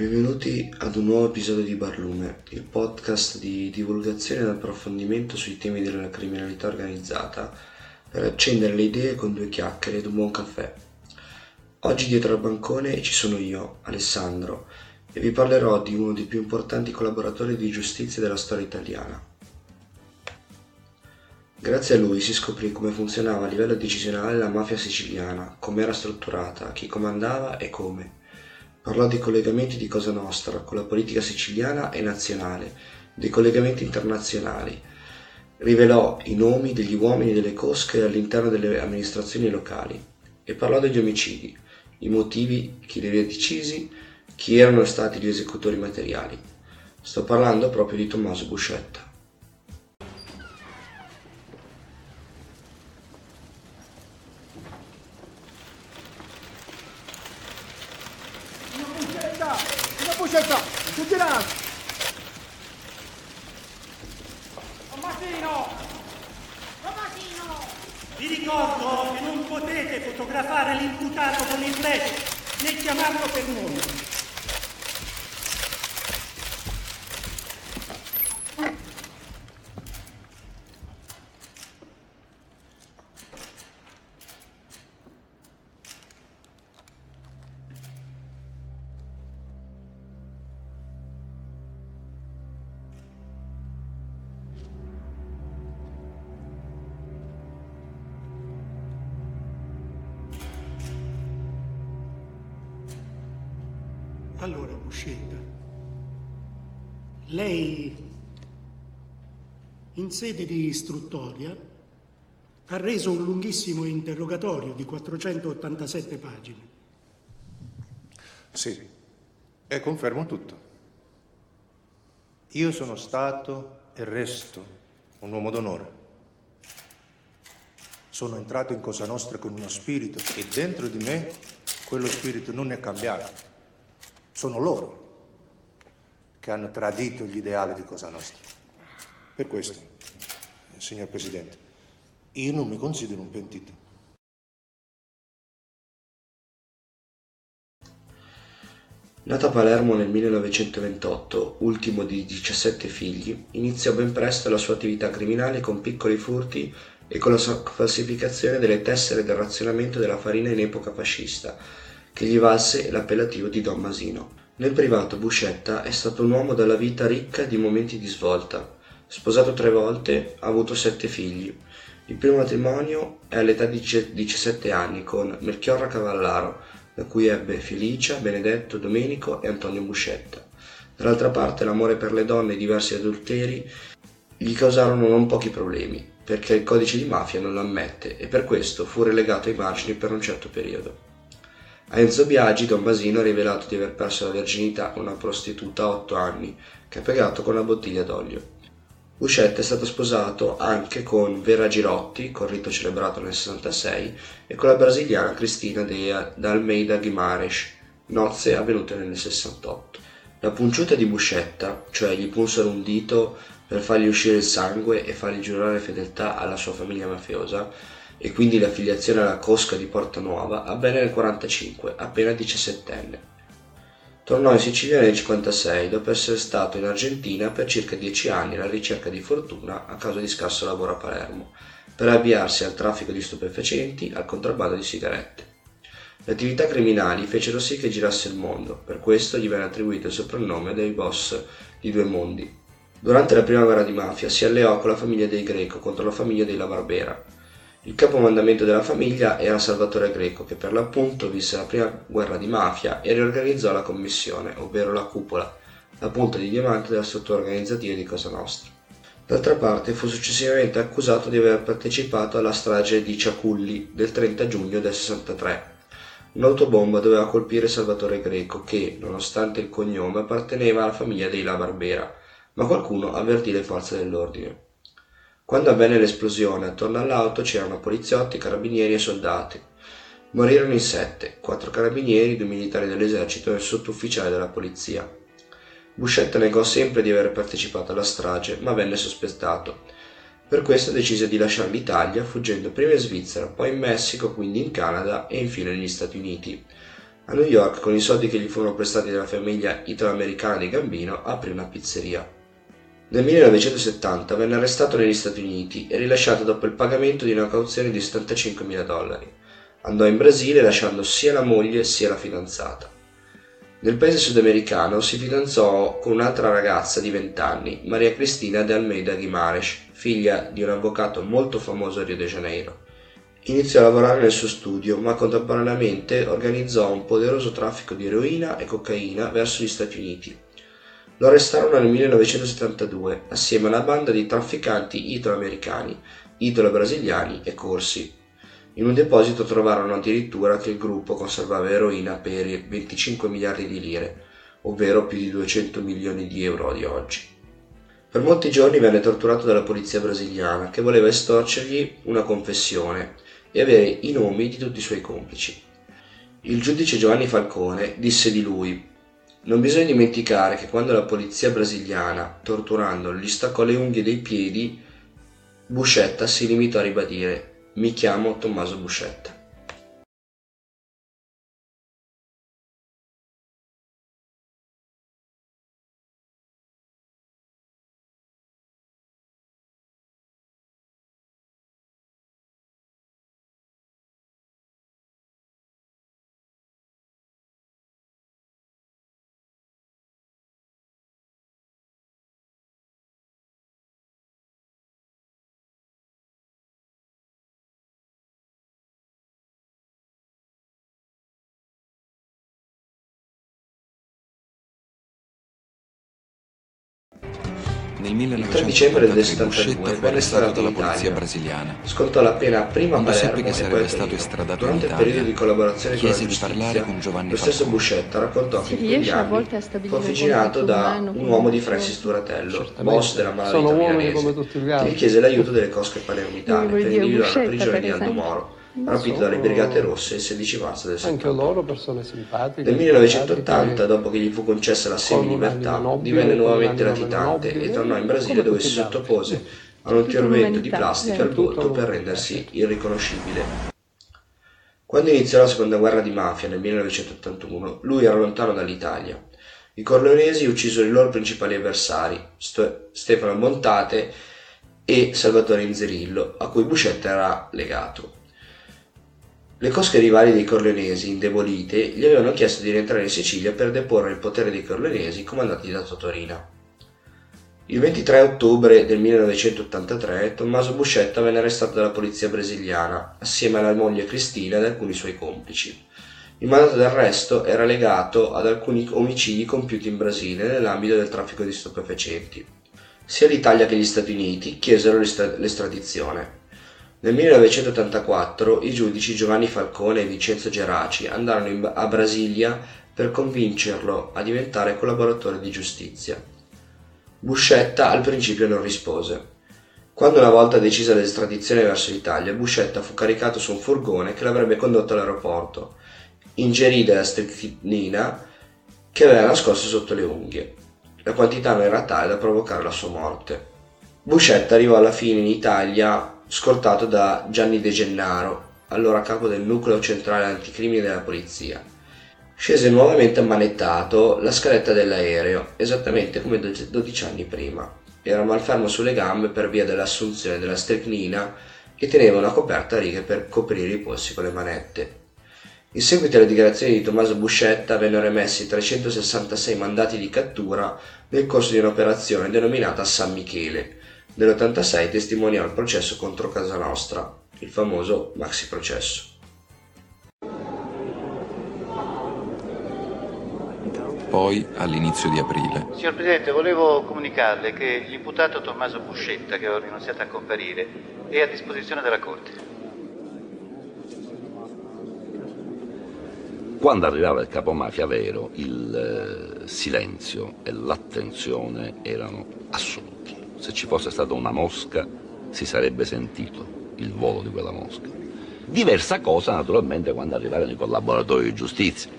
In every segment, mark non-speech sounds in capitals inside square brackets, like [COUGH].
Benvenuti ad un nuovo episodio di Barlume, il podcast di divulgazione ed approfondimento sui temi della criminalità organizzata per accendere le idee con due chiacchiere ed un buon caffè. Oggi dietro al bancone ci sono io, Alessandro, e vi parlerò di uno dei più importanti collaboratori di giustizia della storia italiana. Grazie a lui si scoprì come funzionava a livello decisionale la mafia siciliana, come era strutturata, chi comandava e come. Parlò dei collegamenti di Cosa Nostra con la politica siciliana e nazionale, dei collegamenti internazionali. Rivelò i nomi degli uomini delle cosche all'interno delle amministrazioni locali e parlò degli omicidi, i motivi, chi li aveva decisi, chi erano stati gli esecutori materiali. Sto parlando proprio di Tommaso Buscetta. Bucetta! Tutti là! Tommasino! Tommasino! Vi ricordo che non potete fotografare l'imputato con il flash né chiamarlo per nome. Allora, Buscetta, lei in sede di istruttoria ha reso un lunghissimo interrogatorio di 487 pagine. Sì, e confermo tutto. Io sono stato e resto un uomo d'onore. Sono entrato in Cosa Nostra con uno spirito e dentro di me quello spirito non è cambiato. Sono loro che hanno tradito gli ideali di Cosa Nostra. Per questo, signor Presidente, io non mi considero un pentito. Nato a Palermo nel 1928, ultimo di 17 figli, iniziò ben presto la sua attività criminale con piccoli furti e con la falsificazione delle tessere del razionamento della farina in epoca fascista, che gli valse l'appellativo di Don Masino. Nel privato Buscetta è stato un uomo dalla vita ricca di momenti di svolta. Sposato tre volte, ha avuto sette figli. Il primo matrimonio è all'età di 17 anni con Melchiorra Cavallaro, da cui ebbe Felicia, Benedetto, Domenico e Antonio Buscetta. Dall'altra parte l'amore per le donne e diversi adulteri gli causarono non pochi problemi, perché il codice di mafia non lo ammette e per questo fu relegato ai margini per un certo periodo. A Enzo Biagi Don Basino ha rivelato di aver perso la verginità con una prostituta a otto anni, che ha pegato con una bottiglia d'olio. Buscetta è stato sposato anche con Vera Girotti, con rito celebrato nel 66, e con la brasiliana Cristina da Almeida Guimares, nozze avvenute nel 68. La punciuta di Buscetta, cioè gli punsero un dito per fargli uscire il sangue e fargli giurare fedeltà alla sua famiglia mafiosa, e quindi l'affiliazione alla Cosca di Porta Nuova avvenne nel 45, appena diciassettenne. Tornò in Sicilia nel 56 dopo essere stato in Argentina per circa dieci anni alla ricerca di fortuna a causa di scarso lavoro a Palermo, per avviarsi al traffico di stupefacenti, al contrabbando di sigarette. Le attività criminali fecero sì che girasse il mondo, per questo gli venne attribuito il soprannome dei boss di due mondi. Durante la prima guerra di mafia si alleò con la famiglia dei Greco contro la famiglia dei La Barbera, il capomandamento della famiglia era Salvatore Greco, che per l'appunto visse la prima guerra di mafia e riorganizzò la commissione, ovvero la cupola, la punta di diamante della struttura organizzativa di Cosa Nostra. D'altra parte fu successivamente accusato di aver partecipato alla strage di Ciaculli del 30 giugno del 63. Un'autobomba doveva colpire Salvatore Greco che, nonostante il cognome, apparteneva alla famiglia dei La Barbera, ma qualcuno avvertì le forze dell'ordine. Quando avvenne l'esplosione, attorno all'auto c'erano poliziotti, carabinieri e soldati. Morirono in sette, quattro carabinieri, due militari dell'esercito e il sottufficiale della polizia. Buscetta negò sempre di aver partecipato alla strage, ma venne sospettato. Per questo decise di lasciare l'Italia, fuggendo prima in Svizzera, poi in Messico, quindi in Canada e infine negli Stati Uniti. A New York, con i soldi che gli furono prestati dalla famiglia italo-americana di Gambino, aprì una pizzeria. Nel 1970 venne arrestato negli Stati Uniti e rilasciato dopo il pagamento di una cauzione di 75.000 dollari. Andò in Brasile lasciando sia la moglie sia la fidanzata. Nel paese sudamericano si fidanzò con un'altra ragazza di 20 anni, Maria Cristina de Almeida Guimares, figlia di un avvocato molto famoso a Rio de Janeiro. Iniziò a lavorare nel suo studio, ma contemporaneamente organizzò un poderoso traffico di eroina e cocaina verso gli Stati Uniti. Lo arrestarono nel 1972 assieme a una banda di trafficanti italo-americani, italo-brasiliani e corsi. In un deposito trovarono addirittura che il gruppo conservava eroina per 25 miliardi di lire, ovvero più di 200 milioni di euro di oggi. Per molti giorni venne torturato dalla polizia brasiliana che voleva estorcergli una confessione e avere i nomi di tutti i suoi complici. Il giudice Giovanni Falcone disse di lui non bisogna dimenticare che quando la polizia brasiliana, torturandolo, gli staccò le unghie dei piedi, Buscetta si limitò a ribadire mi chiamo Tommaso Buscetta. Nel Il 3 dicembre del 1983 72 Buscetta fu venne arrestato estradato dalla in polizia Italia. brasiliana. Scontò la pena prima a Quando seppe Palermo che sarebbe stato estradato Durante in il periodo Italia, di collaborazione con la chiese di parlare giustizia, con Giovanni lo stesso. Buscetta raccontò che in quegli anni volte a fu contatto da un uomo di. Francis Duratello, boss della malavita milanese, come tutti gli che gli chiese l'aiuto delle cosche palermitane per individuare la prigione di Aldo? Moro, Sono- dalle Brigate Rosse il 16 marzo del Anche 78. loro persone simpatiche. Nel 1980, simpatiche, dopo che gli fu concessa la semi-libertà, divenne nuovamente latitante e tornò in Brasile dove si sottopose a un intervento di plastica al eh. volto per rendersi irriconoscibile. Quando iniziò la seconda guerra di mafia nel 1981, lui era lontano dall'Italia. I corleonesi uccisero i loro principali avversari, Sto- Stefano Montate e Salvatore Inzerillo, a cui Buscetta era legato. Le cosche rivali dei corleonesi, indebolite, gli avevano chiesto di rientrare in Sicilia per deporre il potere dei corleonesi comandati da Totorina. Il 23 ottobre del 1983 Tommaso Buscetta venne arrestato dalla polizia brasiliana assieme alla moglie Cristina ed alcuni suoi complici. Il mandato d'arresto era legato ad alcuni omicidi compiuti in Brasile nell'ambito del traffico di stupefacenti. Sia l'Italia che gli Stati Uniti chiesero l'estra- l'estradizione. Nel 1984 i giudici Giovanni Falcone e Vincenzo Geraci andarono in- a Brasilia per convincerlo a diventare collaboratore di giustizia. Buscetta al principio non rispose. Quando una volta decisa l'estradizione verso l'Italia, Buscetta fu caricato su un furgone che l'avrebbe condotto all'aeroporto. Ingerì della stricnina che aveva nascosto sotto le unghie. La quantità non era tale da provocare la sua morte. Buscetta arrivò alla fine in Italia scortato da Gianni De Gennaro, allora capo del nucleo centrale anticrimine della polizia. Scese nuovamente ammanettato la scaletta dell'aereo, esattamente come 12 anni prima. Era malfermo sulle gambe per via dell'assunzione della stecnina e teneva una coperta a righe per coprire i polsi con le manette. In seguito alle dichiarazioni di Tommaso Buscetta vennero emessi 366 mandati di cattura nel corso di un'operazione denominata San Michele. Nell'86 testimoniò il processo contro Casa Nostra, il famoso maxi processo. Poi, all'inizio di aprile, Signor Presidente, volevo comunicarle che l'imputato Tommaso Buscetta, che ho rinunziato a comparire, è a disposizione della Corte. Quando arrivava il capomafia vero, il eh, silenzio e l'attenzione erano assoluti. Se ci fosse stata una mosca, si sarebbe sentito il volo di quella mosca. Diversa cosa, naturalmente, quando arrivarono i collaboratori di giustizia.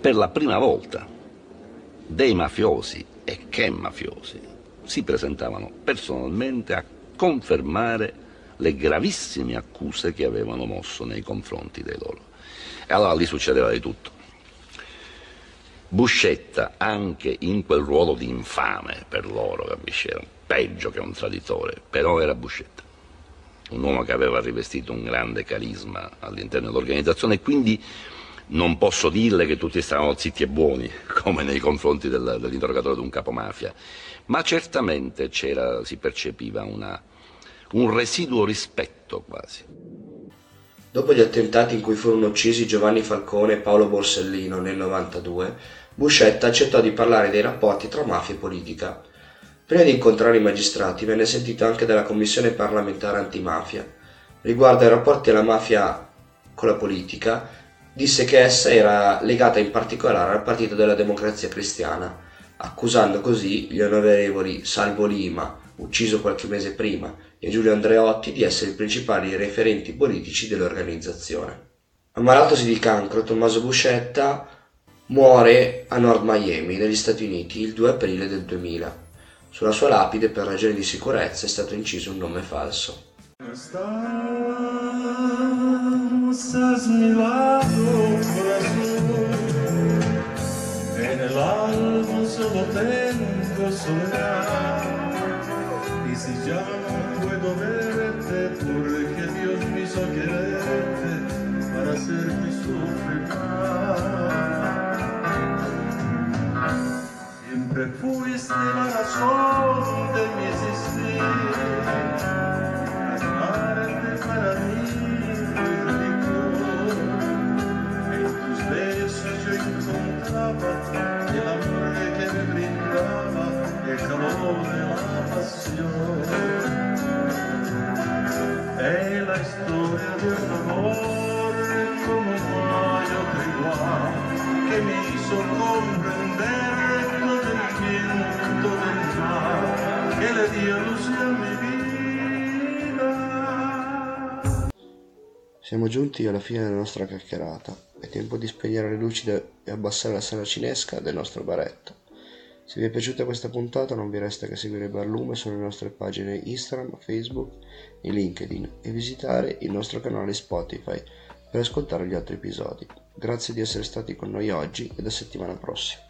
Per la prima volta dei mafiosi e che mafiosi si presentavano personalmente a confermare le gravissime accuse che avevano mosso nei confronti dei loro. E allora lì succedeva di tutto. Buscetta, anche in quel ruolo di infame per loro, capisci? Era peggio che un traditore, però era Buscetta. Un uomo che aveva rivestito un grande carisma all'interno dell'organizzazione e quindi non posso dirle che tutti stavano zitti e buoni, [LAUGHS] come nei confronti del, dell'interrogatore di un capomafia, ma certamente si percepiva una, un residuo rispetto quasi. Dopo gli attentati in cui furono uccisi Giovanni Falcone e Paolo Borsellino nel 92, Buscetta accettò di parlare dei rapporti tra mafia e politica. Prima di incontrare i magistrati venne sentito anche dalla Commissione parlamentare antimafia. Riguardo ai rapporti della mafia con la politica, disse che essa era legata in particolare al Partito della Democrazia Cristiana, accusando così gli onorevoli Salvo Lima, ucciso qualche mese prima, e Giulio Andreotti di essere i principali referenti politici dell'organizzazione. Ammalatosi di cancro, Tommaso Buscetta Muore a North Miami, negli Stati Uniti, il 2 aprile del 2000. Sulla sua lapide, per ragioni di sicurezza, è stato inciso un nome falso. Y si ya no puedo un amor como no hay otro igual, que me hizo comprender che le dia luce a mi vita. Siamo giunti alla fine della nostra chiacchierata. È tempo di spegnere le luci e abbassare la sala cinesca del nostro baretto. Se vi è piaciuta questa puntata non vi resta che seguire Barlume sulle nostre pagine Instagram, Facebook e LinkedIn e visitare il nostro canale Spotify per ascoltare gli altri episodi. Grazie di essere stati con noi oggi e da settimana prossima.